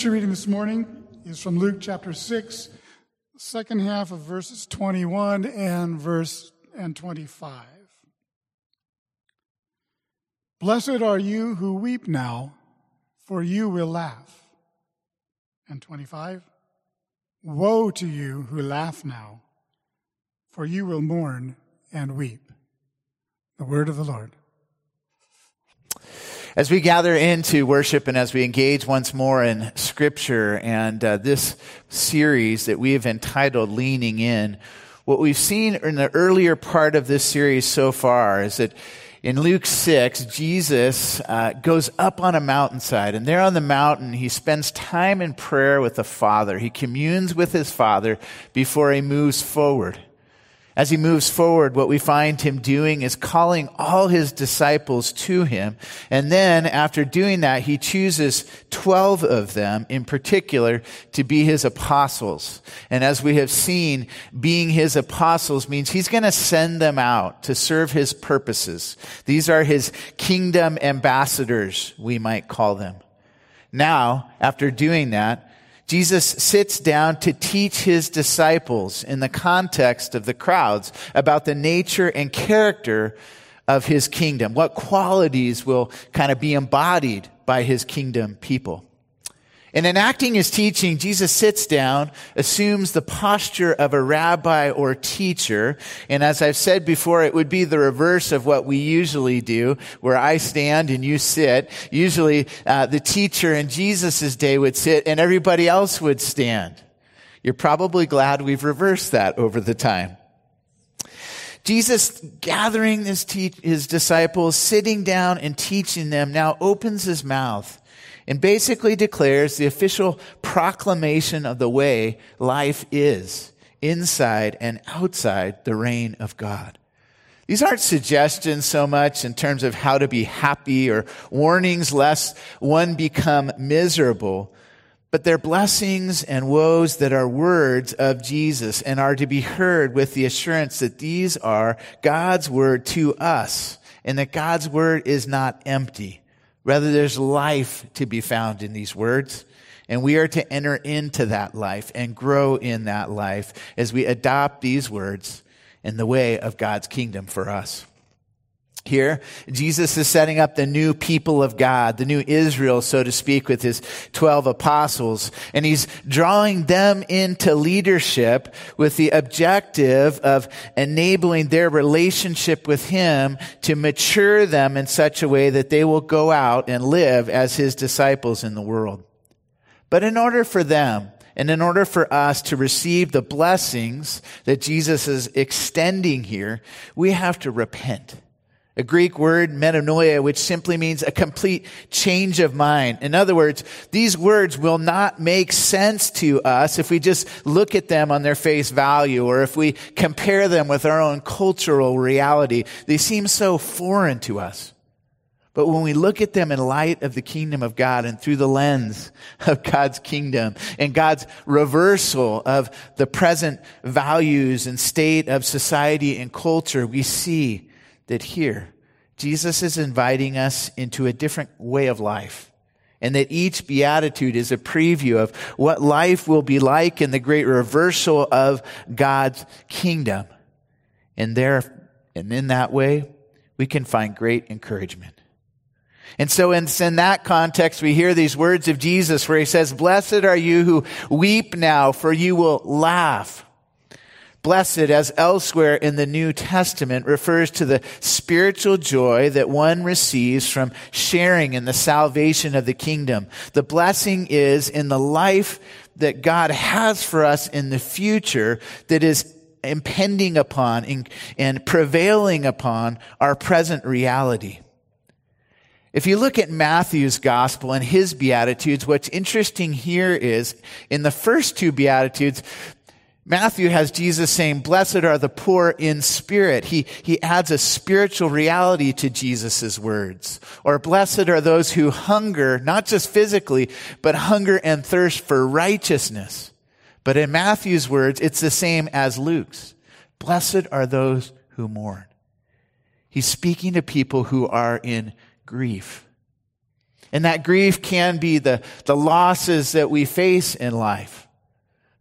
scripture reading this morning is from Luke chapter 6, second half of verses 21 and verse and 25. Blessed are you who weep now, for you will laugh. And 25. Woe to you who laugh now, for you will mourn and weep. The word of the Lord. As we gather into worship and as we engage once more in scripture and uh, this series that we have entitled Leaning In, what we've seen in the earlier part of this series so far is that in Luke 6, Jesus uh, goes up on a mountainside, and there on the mountain, he spends time in prayer with the Father. He communes with his Father before he moves forward. As he moves forward, what we find him doing is calling all his disciples to him. And then after doing that, he chooses 12 of them in particular to be his apostles. And as we have seen, being his apostles means he's going to send them out to serve his purposes. These are his kingdom ambassadors, we might call them. Now, after doing that, Jesus sits down to teach his disciples in the context of the crowds about the nature and character of his kingdom. What qualities will kind of be embodied by his kingdom people. In enacting his teaching, Jesus sits down, assumes the posture of a rabbi or teacher. And as I've said before, it would be the reverse of what we usually do, where I stand and you sit. Usually, uh, the teacher in Jesus' day would sit and everybody else would stand. You're probably glad we've reversed that over the time. Jesus gathering his, te- his disciples, sitting down and teaching them, now opens his mouth and basically declares the official proclamation of the way life is inside and outside the reign of God. These aren't suggestions so much in terms of how to be happy or warnings lest one become miserable, but they're blessings and woes that are words of Jesus and are to be heard with the assurance that these are God's word to us and that God's word is not empty. Rather, there's life to be found in these words. And we are to enter into that life and grow in that life as we adopt these words in the way of God's kingdom for us. Here, Jesus is setting up the new people of God, the new Israel, so to speak, with his 12 apostles. And he's drawing them into leadership with the objective of enabling their relationship with him to mature them in such a way that they will go out and live as his disciples in the world. But in order for them, and in order for us to receive the blessings that Jesus is extending here, we have to repent a Greek word, metanoia, which simply means a complete change of mind. In other words, these words will not make sense to us if we just look at them on their face value or if we compare them with our own cultural reality. They seem so foreign to us. But when we look at them in light of the kingdom of God and through the lens of God's kingdom and God's reversal of the present values and state of society and culture, we see that here, Jesus is inviting us into a different way of life. And that each beatitude is a preview of what life will be like in the great reversal of God's kingdom. And there, and in that way, we can find great encouragement. And so in, in, that context, we hear these words of Jesus where he says, Blessed are you who weep now, for you will laugh. Blessed, as elsewhere in the New Testament, refers to the spiritual joy that one receives from sharing in the salvation of the kingdom. The blessing is in the life that God has for us in the future that is impending upon and, prevailing upon our present reality. If you look at Matthew's gospel and his beatitudes, what's interesting here is in the first two beatitudes, Matthew has Jesus saying, blessed are the poor in spirit. He, he adds a spiritual reality to Jesus' words. Or blessed are those who hunger, not just physically, but hunger and thirst for righteousness. But in Matthew's words, it's the same as Luke's. Blessed are those who mourn. He's speaking to people who are in grief. And that grief can be the, the losses that we face in life.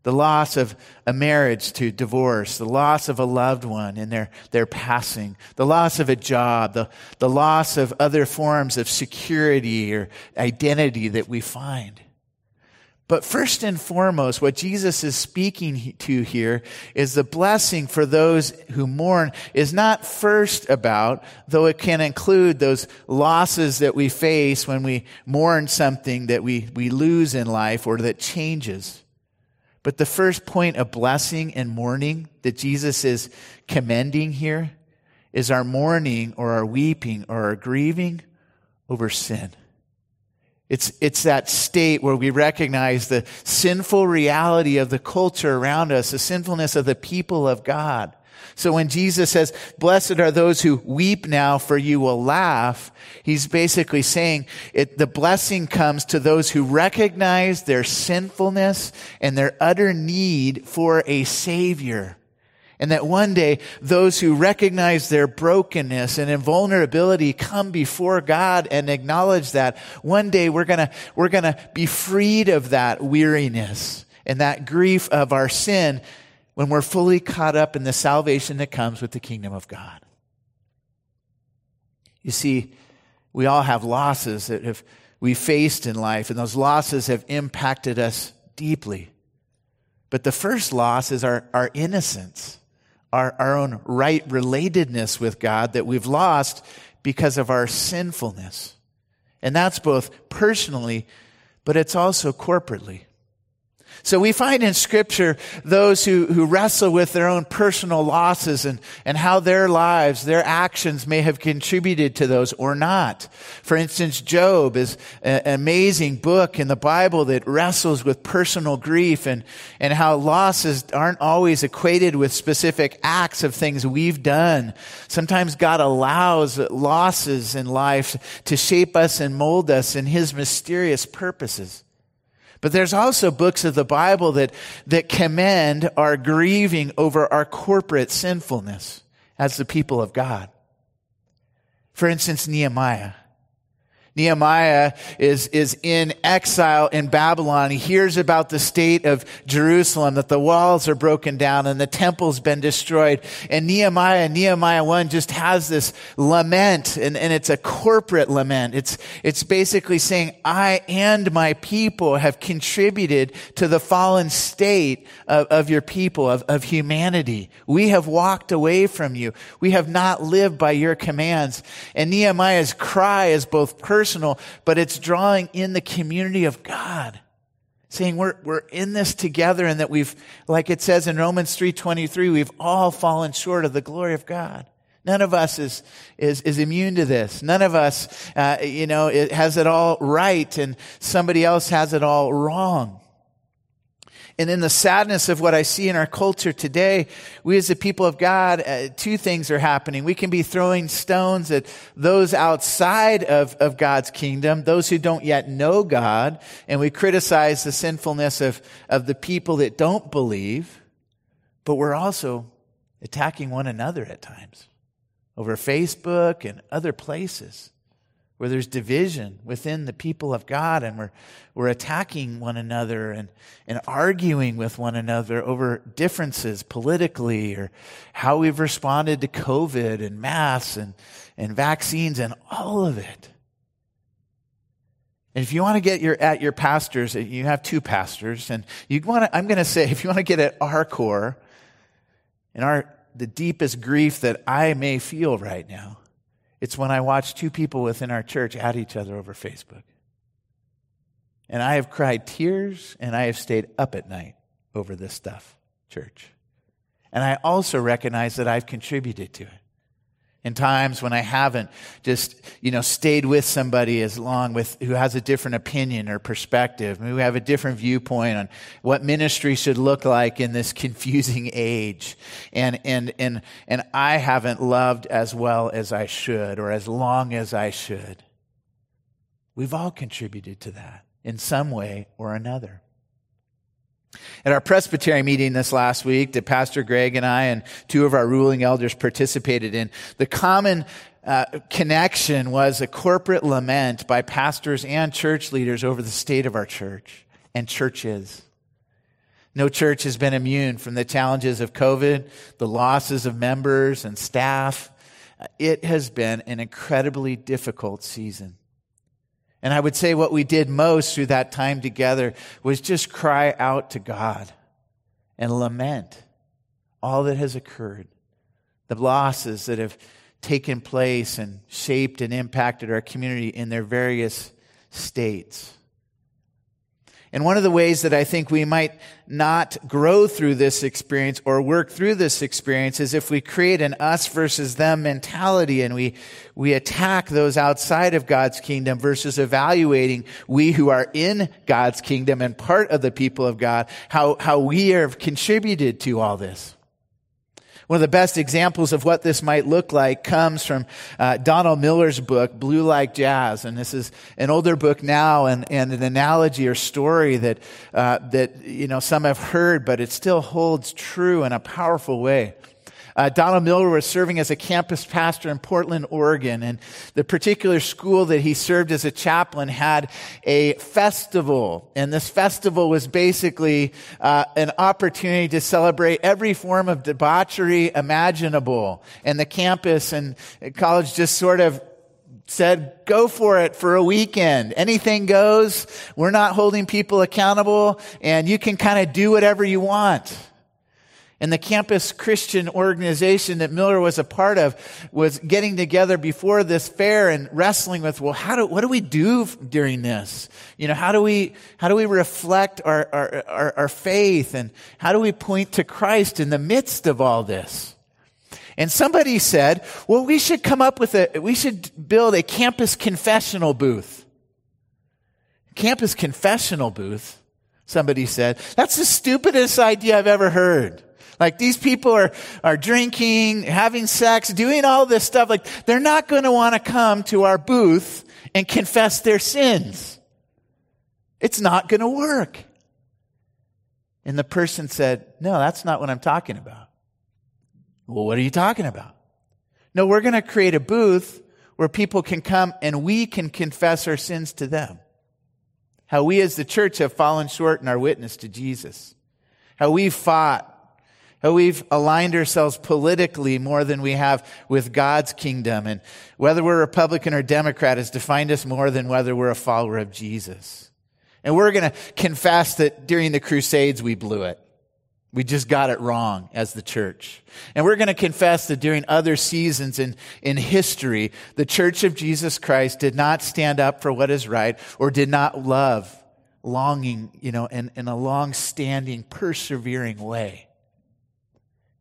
The loss of a marriage to divorce, the loss of a loved one in their, their passing, the loss of a job, the, the loss of other forms of security or identity that we find. But first and foremost, what Jesus is speaking to here is the blessing for those who mourn is not first about, though it can include those losses that we face when we mourn something that we, we lose in life or that changes. But the first point of blessing and mourning that Jesus is commending here is our mourning or our weeping or our grieving over sin. It's, it's that state where we recognize the sinful reality of the culture around us, the sinfulness of the people of God. So when Jesus says, blessed are those who weep now for you will laugh, he's basically saying it, the blessing comes to those who recognize their sinfulness and their utter need for a savior. And that one day, those who recognize their brokenness and invulnerability come before God and acknowledge that. One day we're gonna, we're gonna be freed of that weariness and that grief of our sin when we're fully caught up in the salvation that comes with the kingdom of God. You see, we all have losses that have we faced in life, and those losses have impacted us deeply. But the first loss is our, our innocence our, our own right relatedness with God that we've lost because of our sinfulness. And that's both personally, but it's also corporately. So we find in scripture those who, who wrestle with their own personal losses and, and how their lives, their actions may have contributed to those or not. For instance, Job is an amazing book in the Bible that wrestles with personal grief and, and how losses aren't always equated with specific acts of things we've done. Sometimes God allows losses in life to shape us and mold us in his mysterious purposes. But there's also books of the Bible that, that commend our grieving over our corporate sinfulness as the people of God. For instance, Nehemiah. Nehemiah is, is in exile in Babylon. He hears about the state of Jerusalem, that the walls are broken down and the temple's been destroyed. And Nehemiah, Nehemiah 1 just has this lament and, and it's a corporate lament. It's, it's basically saying, I and my people have contributed to the fallen state of, of your people, of, of humanity. We have walked away from you. We have not lived by your commands. And Nehemiah's cry is both personal personal, but it's drawing in the community of God. Saying we're, we're in this together and that we've, like it says in Romans 3.23, we've all fallen short of the glory of God. None of us is, is, is immune to this. None of us, uh, you know, it has it all right and somebody else has it all wrong. And in the sadness of what I see in our culture today, we as the people of God, uh, two things are happening. We can be throwing stones at those outside of, of God's kingdom, those who don't yet know God, and we criticize the sinfulness of, of the people that don't believe, but we're also attacking one another at times over Facebook and other places where there's division within the people of God and we're, we're attacking one another and, and arguing with one another over differences politically or how we've responded to COVID and masks and, and vaccines and all of it. And if you want to get your, at your pastors, you have two pastors, and you want to, I'm going to say, if you want to get at our core and our, the deepest grief that I may feel right now, it's when I watch two people within our church at each other over Facebook. And I have cried tears and I have stayed up at night over this stuff, church. And I also recognize that I've contributed to it in times when I haven't just, you know, stayed with somebody as long with, who has a different opinion or perspective, who have a different viewpoint on what ministry should look like in this confusing age. And, and, and, and I haven't loved as well as I should or as long as I should. We've all contributed to that in some way or another. At our Presbytery meeting this last week that Pastor Greg and I and two of our ruling elders participated in, the common uh, connection was a corporate lament by pastors and church leaders over the state of our church and churches. No church has been immune from the challenges of COVID, the losses of members and staff. It has been an incredibly difficult season. And I would say what we did most through that time together was just cry out to God and lament all that has occurred, the losses that have taken place and shaped and impacted our community in their various states. And one of the ways that I think we might not grow through this experience or work through this experience is if we create an us versus them mentality and we, we attack those outside of God's kingdom versus evaluating we who are in God's kingdom and part of the people of God, how, how we have contributed to all this. One of the best examples of what this might look like comes from uh, Donald Miller's book, Blue Like Jazz. And this is an older book now and, and an analogy or story that, uh, that, you know, some have heard, but it still holds true in a powerful way. Uh, Donald Miller was serving as a campus pastor in Portland, Oregon, and the particular school that he served as a chaplain had a festival, and this festival was basically uh, an opportunity to celebrate every form of debauchery imaginable. And the campus and college just sort of said, go for it for a weekend. Anything goes. We're not holding people accountable and you can kind of do whatever you want. And the campus Christian organization that Miller was a part of was getting together before this fair and wrestling with, well, how do, what do we do during this? You know, how do we, how do we reflect our, our, our, our faith and how do we point to Christ in the midst of all this? And somebody said, well, we should come up with a, we should build a campus confessional booth. Campus confessional booth, somebody said. That's the stupidest idea I've ever heard. Like these people are, are drinking, having sex, doing all this stuff. Like they're not going to want to come to our booth and confess their sins. It's not going to work. And the person said, no, that's not what I'm talking about. Well, what are you talking about? No, we're going to create a booth where people can come and we can confess our sins to them. How we as the church have fallen short in our witness to Jesus. How we've fought how we've aligned ourselves politically more than we have with God's kingdom. And whether we're Republican or Democrat has defined us more than whether we're a follower of Jesus. And we're going to confess that during the Crusades we blew it. We just got it wrong as the church. And we're going to confess that during other seasons in, in history, the church of Jesus Christ did not stand up for what is right or did not love longing, you know, in, in a long standing, persevering way.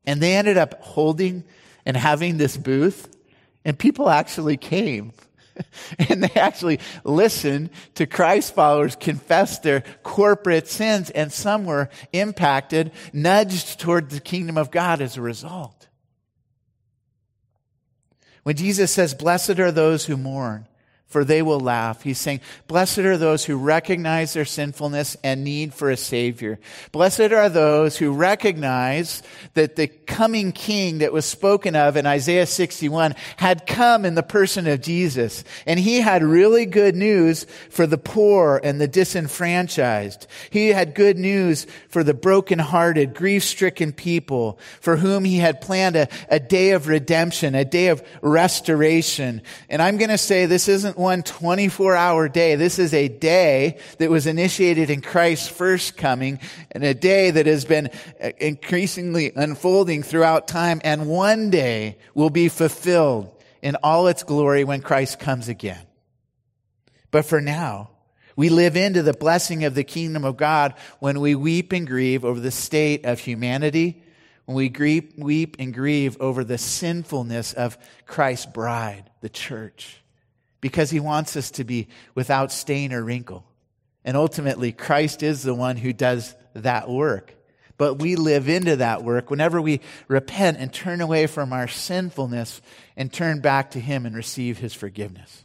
And they ended up holding and having this booth, and people actually came. and they actually listened to Christ followers confess their corporate sins, and some were impacted, nudged toward the kingdom of God as a result. When Jesus says, Blessed are those who mourn, for they will laugh. He's saying, Blessed are those who recognize their sinfulness and need for a Savior. Blessed are those who recognize that the coming King that was spoken of in Isaiah 61 had come in the person of Jesus. And he had really good news for the poor and the disenfranchised. He had good news for the brokenhearted, grief-stricken people for whom he had planned a, a day of redemption, a day of restoration. And I'm going to say this isn't one 24 hour day. This is a day that was initiated in Christ's first coming and a day that has been uh, increasingly unfolding throughout time and one day will be fulfilled in all its glory when Christ comes again. But for now, we live into the blessing of the kingdom of God when we weep and grieve over the state of humanity, when we grieve, weep and grieve over the sinfulness of Christ's bride, the church because he wants us to be without stain or wrinkle. And ultimately, Christ is the one who does that work. But we live into that work whenever we repent and turn away from our sinfulness and turn back to him and receive his forgiveness.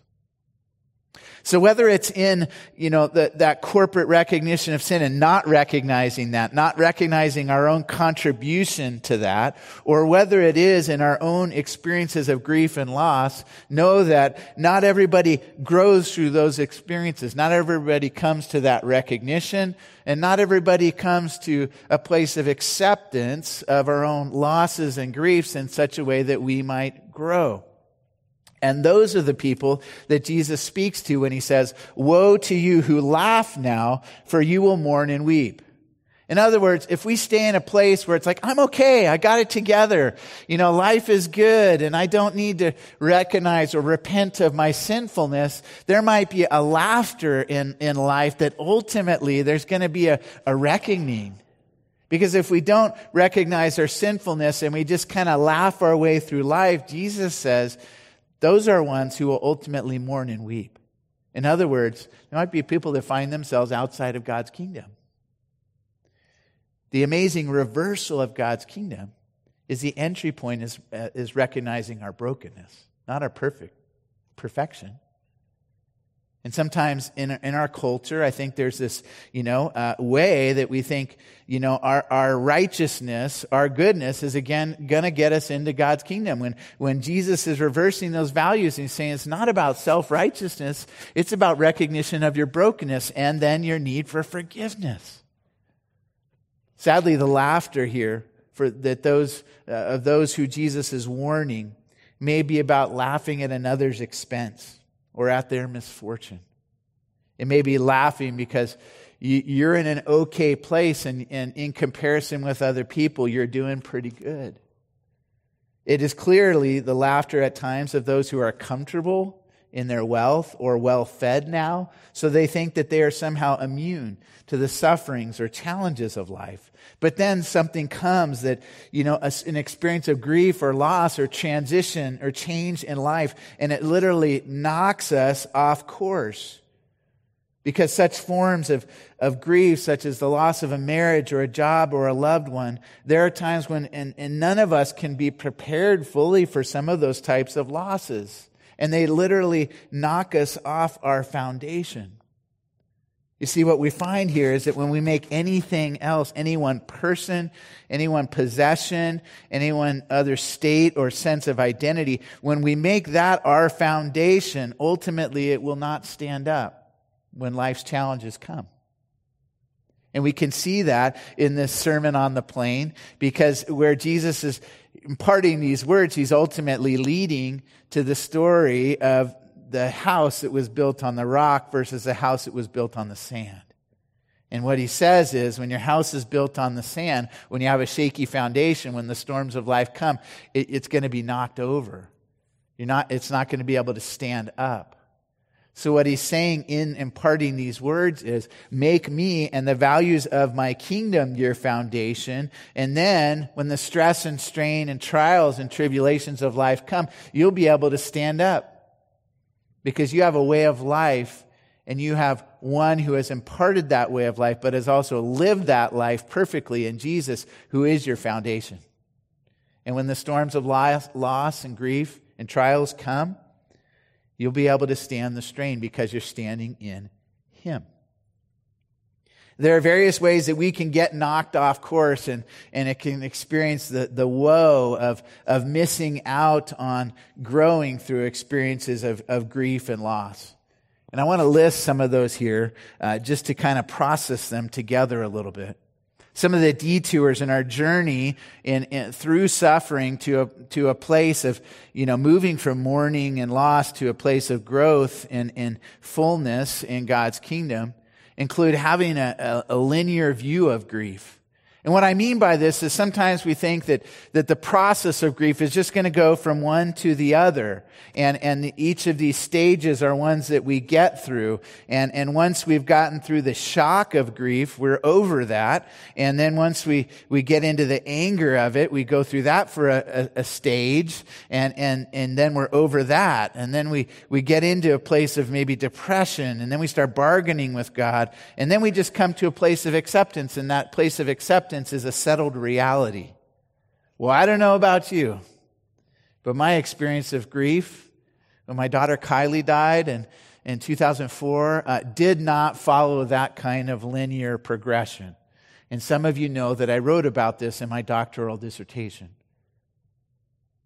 So whether it's in, you know, the, that corporate recognition of sin and not recognizing that, not recognizing our own contribution to that, or whether it is in our own experiences of grief and loss, know that not everybody grows through those experiences. Not everybody comes to that recognition, and not everybody comes to a place of acceptance of our own losses and griefs in such a way that we might grow. And those are the people that Jesus speaks to when he says, Woe to you who laugh now, for you will mourn and weep. In other words, if we stay in a place where it's like, I'm okay, I got it together, you know, life is good, and I don't need to recognize or repent of my sinfulness, there might be a laughter in, in life that ultimately there's going to be a, a reckoning. Because if we don't recognize our sinfulness and we just kind of laugh our way through life, Jesus says, those are ones who will ultimately mourn and weep. In other words, there might be people that find themselves outside of God's kingdom. The amazing reversal of God's kingdom is the entry point is, uh, is recognizing our brokenness, not our perfect perfection. And sometimes in, in our culture, I think there's this, you know, uh, way that we think, you know, our, our righteousness, our goodness is again to get us into God's kingdom. When, when Jesus is reversing those values and he's saying it's not about self-righteousness, it's about recognition of your brokenness and then your need for forgiveness. Sadly, the laughter here for that those, uh, of those who Jesus is warning may be about laughing at another's expense or at their misfortune. It may be laughing because you're in an okay place and, and in comparison with other people, you're doing pretty good. It is clearly the laughter at times of those who are comfortable in their wealth or well fed now, so they think that they are somehow immune to the sufferings or challenges of life. But then something comes that, you know, an experience of grief or loss or transition or change in life, and it literally knocks us off course. Because such forms of, of grief, such as the loss of a marriage or a job or a loved one, there are times when, and, and none of us can be prepared fully for some of those types of losses. And they literally knock us off our foundation. You see, what we find here is that when we make anything else, any one person, any one possession, any one other state or sense of identity, when we make that our foundation, ultimately it will not stand up when life's challenges come. And we can see that in this Sermon on the Plain because where Jesus is imparting these words, he's ultimately leading to the story of the house that was built on the rock versus the house that was built on the sand. And what he says is when your house is built on the sand, when you have a shaky foundation, when the storms of life come, it, it's going to be knocked over. You're not, it's not going to be able to stand up. So what he's saying in imparting these words is make me and the values of my kingdom your foundation. And then when the stress and strain and trials and tribulations of life come, you'll be able to stand up because you have a way of life and you have one who has imparted that way of life, but has also lived that life perfectly in Jesus, who is your foundation. And when the storms of loss and grief and trials come, you'll be able to stand the strain because you're standing in Him. There are various ways that we can get knocked off course and, and it can experience the, the woe of, of missing out on growing through experiences of, of grief and loss. And I want to list some of those here uh, just to kind of process them together a little bit. Some of the detours in our journey in, in, through suffering to a, to a place of, you know, moving from mourning and loss to a place of growth and, and fullness in God's kingdom include having a, a, a linear view of grief. And what I mean by this is sometimes we think that, that the process of grief is just going to go from one to the other. And, and each of these stages are ones that we get through. And, and once we've gotten through the shock of grief, we're over that. And then once we, we get into the anger of it, we go through that for a, a, a stage. And, and, and then we're over that. And then we, we get into a place of maybe depression. And then we start bargaining with God. And then we just come to a place of acceptance. And that place of acceptance acceptance is a settled reality. Well, I don't know about you, but my experience of grief when my daughter Kylie died and in 2004 uh, did not follow that kind of linear progression. And some of you know that I wrote about this in my doctoral dissertation.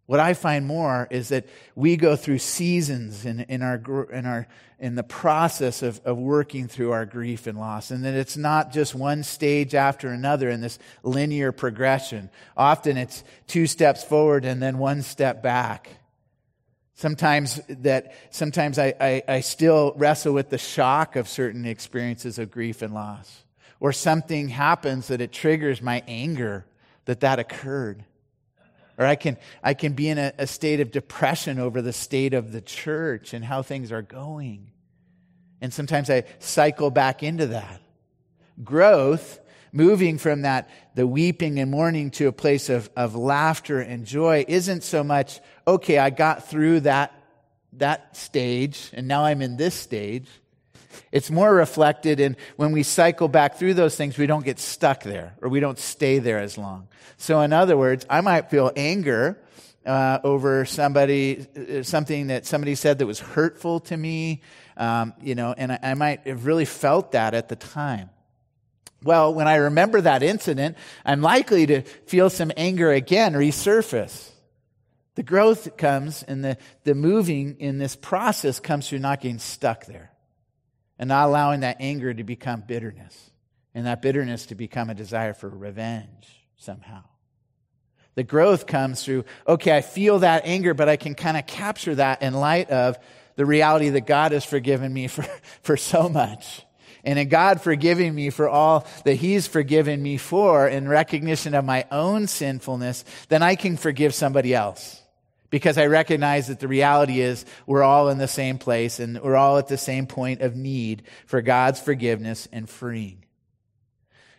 What I find more is that we go through seasons in, in, our, in, our, in the process of, of working through our grief and loss, and that it's not just one stage after another in this linear progression. Often it's two steps forward and then one step back. Sometimes that sometimes I, I, I still wrestle with the shock of certain experiences of grief and loss. Or something happens that it triggers my anger that that occurred. Or I can, I can be in a, a state of depression over the state of the church and how things are going. And sometimes I cycle back into that. Growth, moving from that, the weeping and mourning to a place of, of laughter and joy, isn't so much, okay, I got through that, that stage, and now I'm in this stage. It's more reflected in when we cycle back through those things, we don't get stuck there or we don't stay there as long. So, in other words, I might feel anger uh, over somebody, uh, something that somebody said that was hurtful to me, um, you know, and I, I might have really felt that at the time. Well, when I remember that incident, I'm likely to feel some anger again resurface. The growth comes and the, the moving in this process comes through not getting stuck there and not allowing that anger to become bitterness and that bitterness to become a desire for revenge somehow. The growth comes through, okay, I feel that anger, but I can kind of capture that in light of the reality that God has forgiven me for, for so much. And in God forgiving me for all that He's forgiven me for in recognition of my own sinfulness, then I can forgive somebody else. Because I recognize that the reality is we're all in the same place and we're all at the same point of need for God's forgiveness and freeing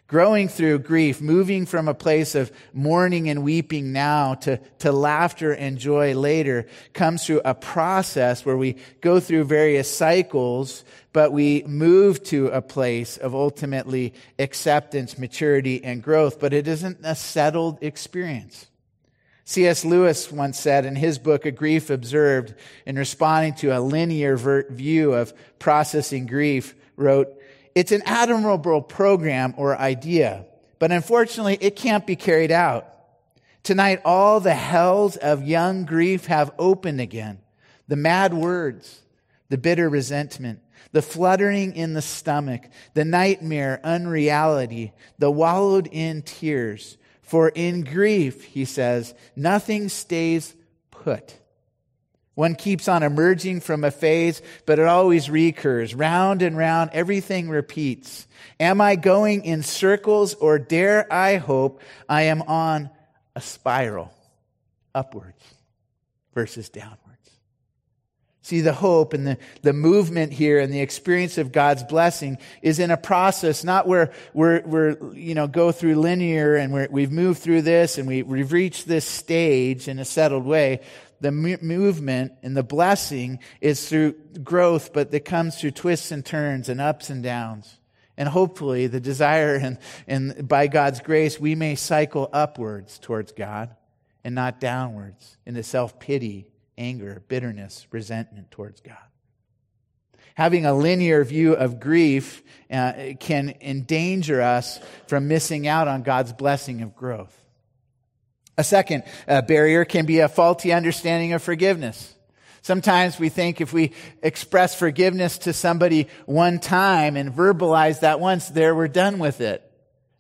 growing through grief, moving from a place of mourning and weeping now to, to laughter and joy later, comes through a process where we go through various cycles, but we move to a place of ultimately acceptance, maturity, and growth. But it isn't a settled experience. C.S. Lewis once said in his book, A Grief Observed, in responding to a linear view of processing grief, wrote, it's an admirable program or idea, but unfortunately, it can't be carried out. Tonight, all the hells of young grief have opened again. The mad words, the bitter resentment, the fluttering in the stomach, the nightmare unreality, the wallowed in tears. For in grief, he says, nothing stays put. One keeps on emerging from a phase, but it always recurs. Round and round, everything repeats. Am I going in circles or dare I hope I am on a spiral upwards versus downwards? See, the hope and the, the movement here and the experience of God's blessing is in a process, not where we're, we're you know, go through linear and we have moved through this and we, we've reached this stage in a settled way the movement and the blessing is through growth, but it comes through twists and turns and ups and downs. And hopefully, the desire and, and by God's grace, we may cycle upwards towards God and not downwards into self pity, anger, bitterness, resentment towards God. Having a linear view of grief uh, can endanger us from missing out on God's blessing of growth. A second uh, barrier can be a faulty understanding of forgiveness. Sometimes we think if we express forgiveness to somebody one time and verbalize that once, there we're done with it.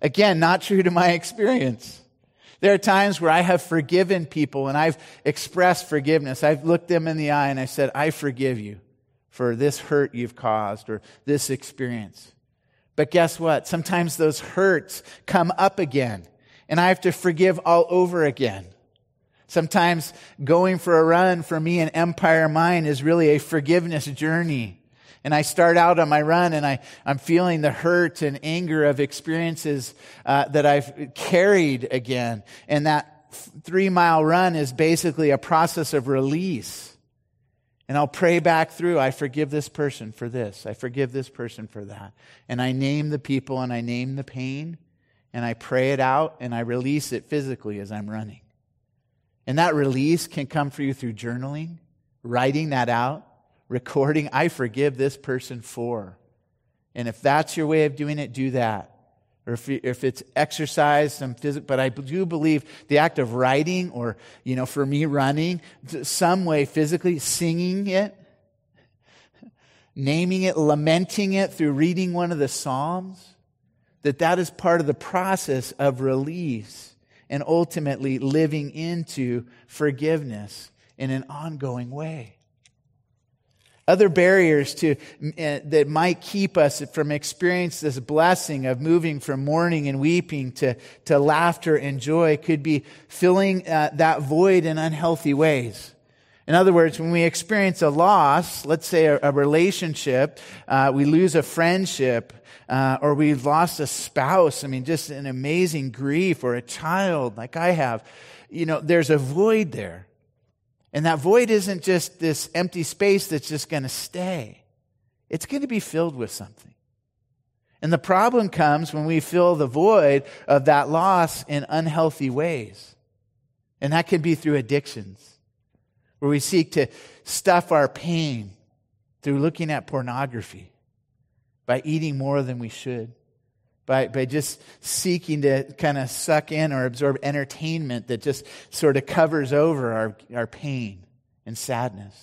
Again, not true to my experience. There are times where I have forgiven people and I've expressed forgiveness. I've looked them in the eye and I said, I forgive you for this hurt you've caused or this experience. But guess what? Sometimes those hurts come up again and I have to forgive all over again. Sometimes going for a run for me and Empire Mine is really a forgiveness journey. And I start out on my run and I, I'm feeling the hurt and anger of experiences uh, that I've carried again. And that three mile run is basically a process of release. And I'll pray back through, I forgive this person for this. I forgive this person for that. And I name the people and I name the pain and I pray it out and I release it physically as I'm running. And that release can come for you through journaling, writing that out, recording, I forgive this person for. And if that's your way of doing it, do that. Or if, if it's exercise, some physical, but I do believe the act of writing or, you know, for me running, some way physically singing it, naming it, lamenting it through reading one of the Psalms, that that is part of the process of release and ultimately living into forgiveness in an ongoing way. Other barriers to, uh, that might keep us from experiencing this blessing of moving from mourning and weeping to, to laughter and joy could be filling uh, that void in unhealthy ways. In other words, when we experience a loss, let's say a, a relationship, uh, we lose a friendship, uh, or we've lost a spouse. I mean, just an amazing grief, or a child like I have. You know, there's a void there. And that void isn't just this empty space that's just going to stay, it's going to be filled with something. And the problem comes when we fill the void of that loss in unhealthy ways. And that can be through addictions, where we seek to stuff our pain through looking at pornography, by eating more than we should, by, by just seeking to kind of suck in or absorb entertainment that just sort of covers over our, our pain and sadness.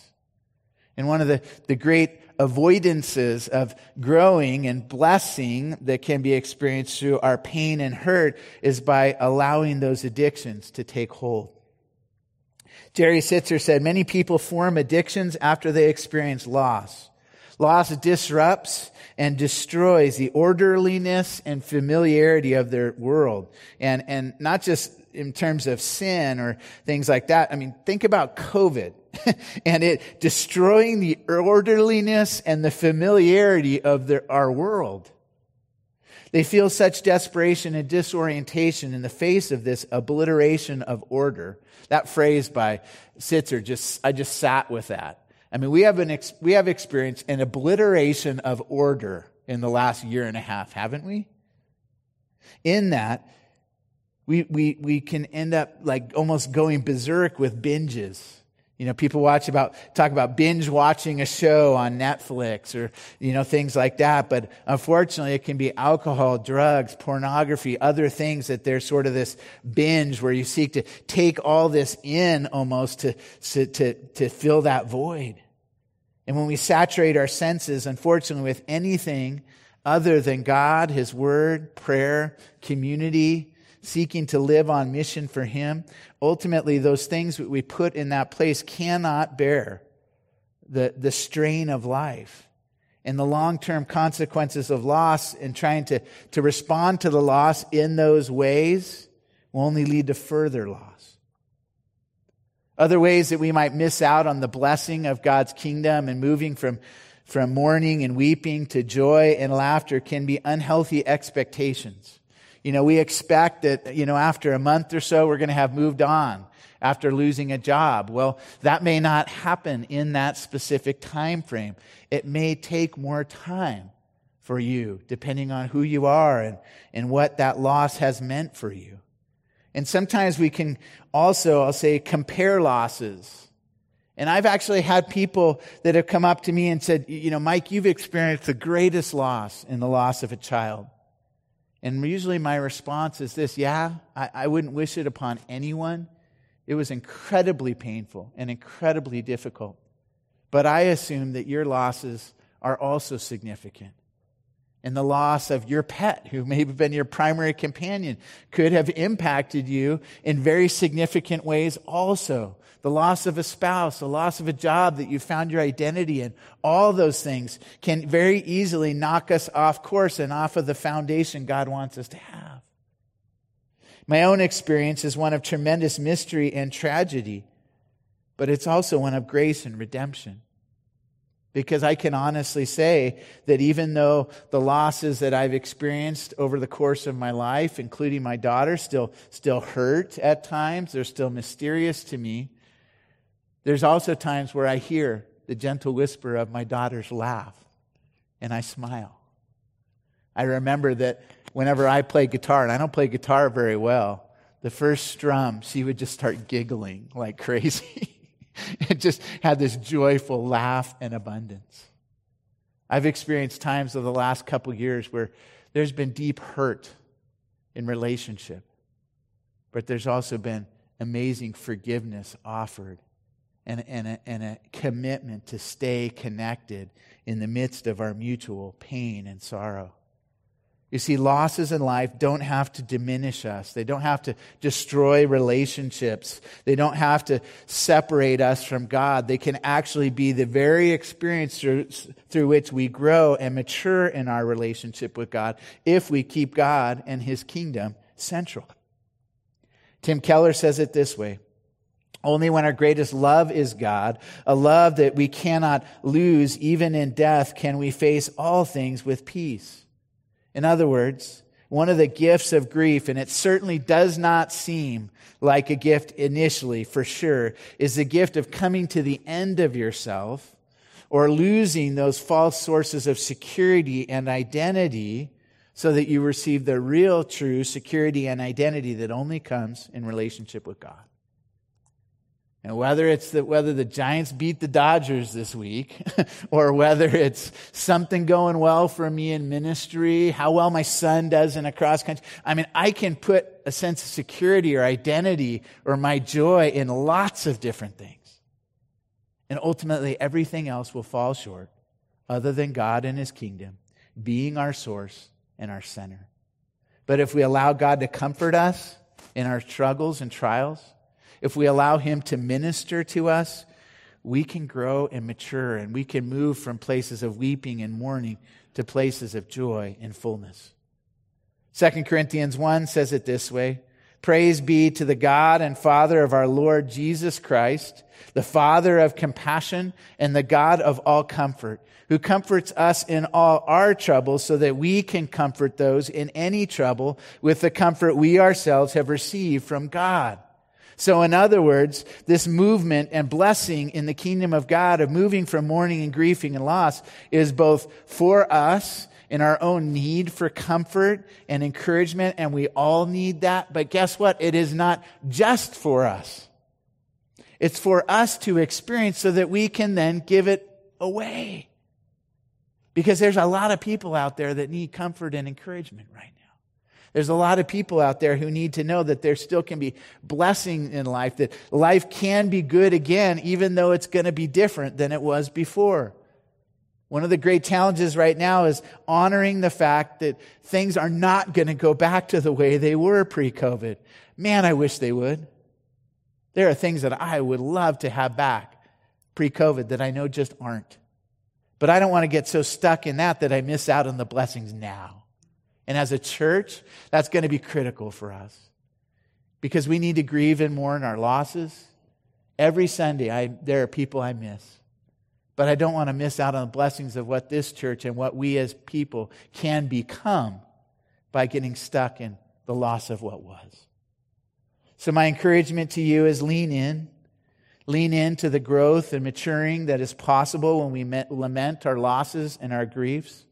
And one of the, the great avoidances of growing and blessing that can be experienced through our pain and hurt is by allowing those addictions to take hold. Jerry Sittser said, Many people form addictions after they experience loss. Loss disrupts and destroys the orderliness and familiarity of their world. And, and not just in terms of sin or things like that. I mean, think about COVID and it destroying the orderliness and the familiarity of their, our world. They feel such desperation and disorientation in the face of this obliteration of order. That phrase by Sittser just, I just sat with that. I mean, we have, an ex- we have experienced an obliteration of order in the last year and a half, haven't we? In that, we, we, we can end up like almost going berserk with binges. You know, people watch about, talk about binge watching a show on Netflix or, you know, things like that. But unfortunately, it can be alcohol, drugs, pornography, other things that there's sort of this binge where you seek to take all this in almost to, to, to, to fill that void. And when we saturate our senses, unfortunately, with anything other than God, His Word, prayer, community, seeking to live on mission for Him, ultimately, those things that we put in that place cannot bear the, the strain of life and the long term consequences of loss and trying to, to respond to the loss in those ways will only lead to further loss. Other ways that we might miss out on the blessing of God's kingdom and moving from, from mourning and weeping to joy and laughter can be unhealthy expectations. You know, we expect that, you know, after a month or so, we're going to have moved on after losing a job. Well, that may not happen in that specific time frame. It may take more time for you, depending on who you are and, and what that loss has meant for you. And sometimes we can also, I'll say, compare losses. And I've actually had people that have come up to me and said, you know, Mike, you've experienced the greatest loss in the loss of a child. And usually my response is this yeah, I, I wouldn't wish it upon anyone. It was incredibly painful and incredibly difficult. But I assume that your losses are also significant and the loss of your pet, who may have been your primary companion, could have impacted you in very significant ways also. The loss of a spouse, the loss of a job that you found your identity in, all those things can very easily knock us off course and off of the foundation God wants us to have. My own experience is one of tremendous mystery and tragedy, but it's also one of grace and redemption. Because I can honestly say that even though the losses that I've experienced over the course of my life, including my daughter, still, still hurt at times, they're still mysterious to me. There's also times where I hear the gentle whisper of my daughter's laugh and I smile. I remember that whenever I play guitar, and I don't play guitar very well, the first strum, she would just start giggling like crazy. it just had this joyful laugh and abundance. I've experienced times of the last couple years where there's been deep hurt in relationship, but there's also been amazing forgiveness offered and, and, a, and a commitment to stay connected in the midst of our mutual pain and sorrow. You see, losses in life don't have to diminish us. They don't have to destroy relationships. They don't have to separate us from God. They can actually be the very experience through, through which we grow and mature in our relationship with God if we keep God and His kingdom central. Tim Keller says it this way only when our greatest love is God, a love that we cannot lose even in death, can we face all things with peace. In other words, one of the gifts of grief, and it certainly does not seem like a gift initially, for sure, is the gift of coming to the end of yourself or losing those false sources of security and identity so that you receive the real, true security and identity that only comes in relationship with God. And whether it's that whether the Giants beat the Dodgers this week, or whether it's something going well for me in ministry, how well my son does in a cross country, I mean, I can put a sense of security or identity or my joy in lots of different things. And ultimately, everything else will fall short other than God and his kingdom being our source and our center. But if we allow God to comfort us in our struggles and trials, if we allow Him to minister to us, we can grow and mature and we can move from places of weeping and mourning to places of joy and fullness. 2 Corinthians 1 says it this way Praise be to the God and Father of our Lord Jesus Christ, the Father of compassion and the God of all comfort, who comforts us in all our troubles so that we can comfort those in any trouble with the comfort we ourselves have received from God. So, in other words, this movement and blessing in the kingdom of God of moving from mourning and grieving and loss is both for us in our own need for comfort and encouragement, and we all need that. But guess what? It is not just for us. It's for us to experience so that we can then give it away. Because there's a lot of people out there that need comfort and encouragement right now. There's a lot of people out there who need to know that there still can be blessing in life, that life can be good again, even though it's going to be different than it was before. One of the great challenges right now is honoring the fact that things are not going to go back to the way they were pre COVID. Man, I wish they would. There are things that I would love to have back pre COVID that I know just aren't. But I don't want to get so stuck in that that I miss out on the blessings now. And as a church, that's going to be critical for us because we need to grieve and mourn our losses. Every Sunday, I, there are people I miss. But I don't want to miss out on the blessings of what this church and what we as people can become by getting stuck in the loss of what was. So, my encouragement to you is lean in. Lean into the growth and maturing that is possible when we lament our losses and our griefs.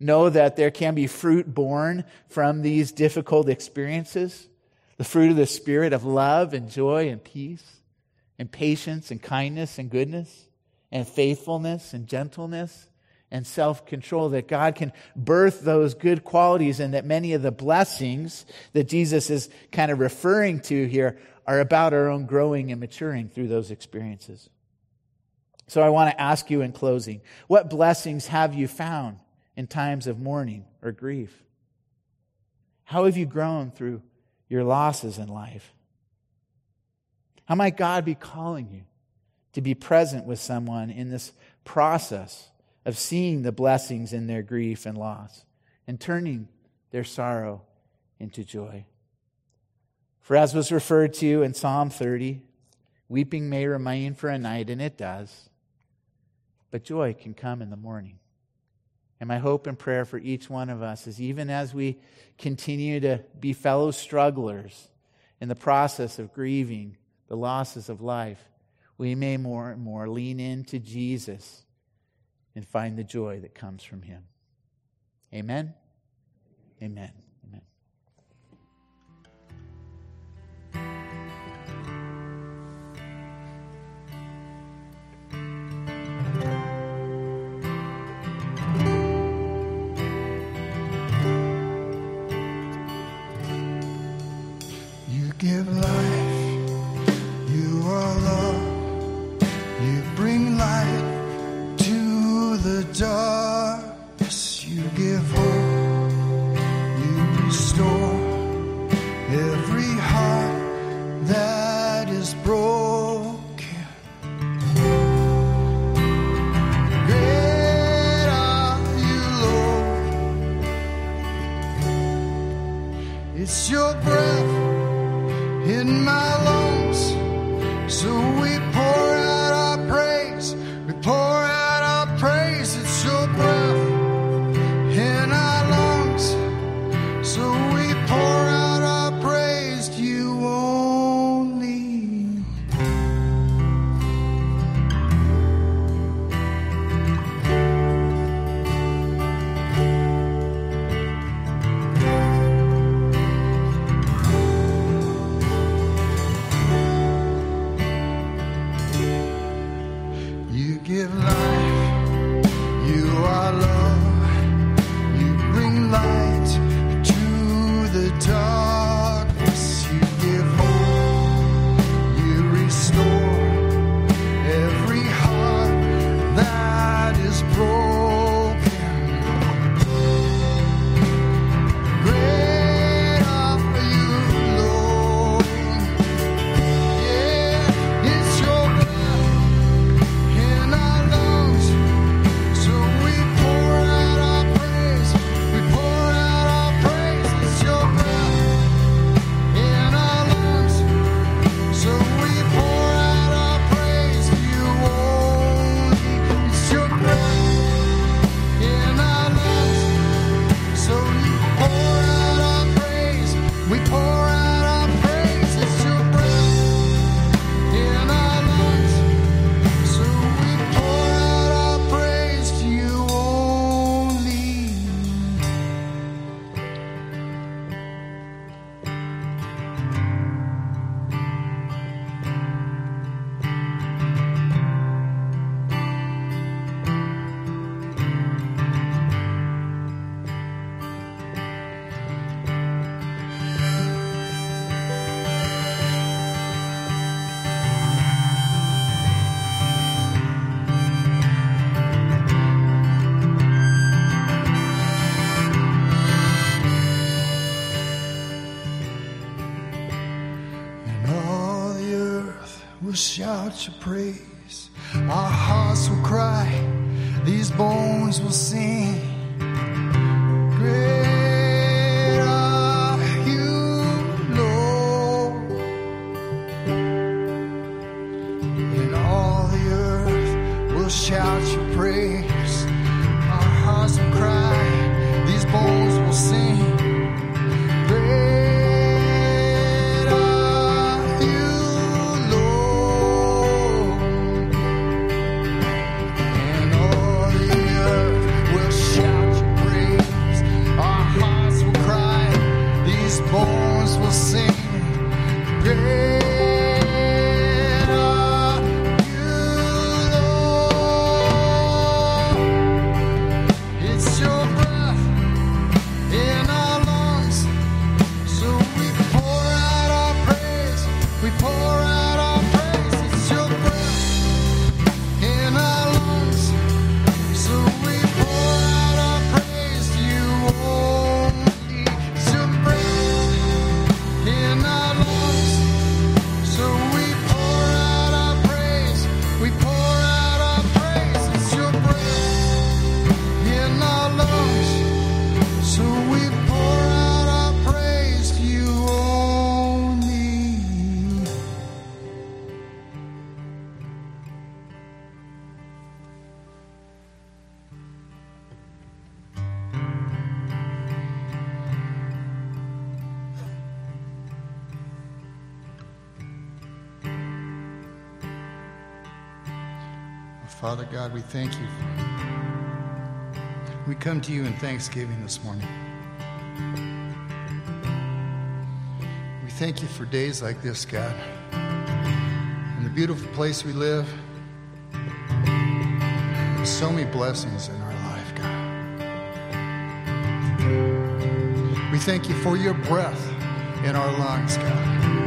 Know that there can be fruit born from these difficult experiences the fruit of the Spirit of love and joy and peace, and patience and kindness and goodness, and faithfulness and gentleness and self control, that God can birth those good qualities, and that many of the blessings that Jesus is kind of referring to here are about our own growing and maturing through those experiences. So I want to ask you in closing what blessings have you found in times of mourning or grief? How have you grown through your losses in life? How might God be calling you to be present with someone in this process of seeing the blessings in their grief and loss and turning their sorrow into joy? For as was referred to in Psalm 30, weeping may remain for a night, and it does, but joy can come in the morning. And my hope and prayer for each one of us is even as we continue to be fellow strugglers in the process of grieving the losses of life, we may more and more lean into Jesus and find the joy that comes from him. Amen. Amen. give love. to pray. thank you. We come to you in thanksgiving this morning. We thank you for days like this, God, and the beautiful place we live. So many blessings in our life, God. We thank you for your breath in our lungs, God.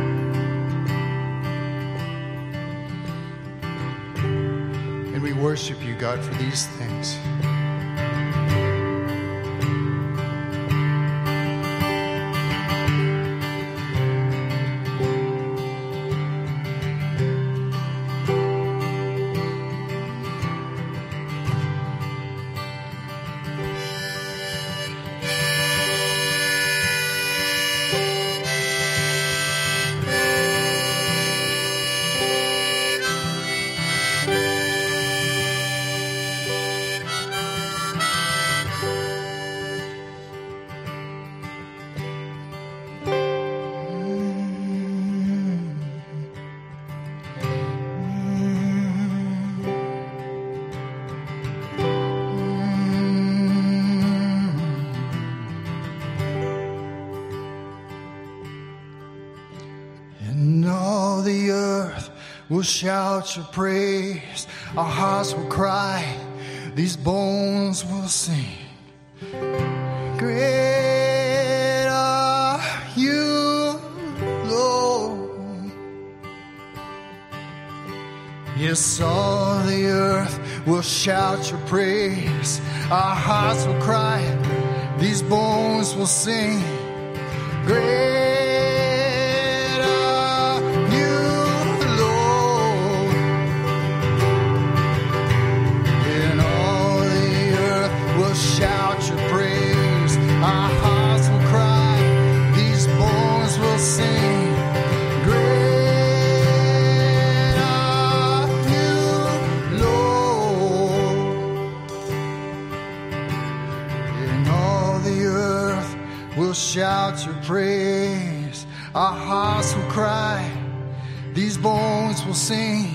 Worship you, God, for these things. Will shout your praise. Our hearts will cry. These bones will sing. Great are you, Lord. Yes, all the earth will shout your praise. Our hearts will cry. These bones will sing. Great shout your praise. Our hearts will cry. These bones will sing.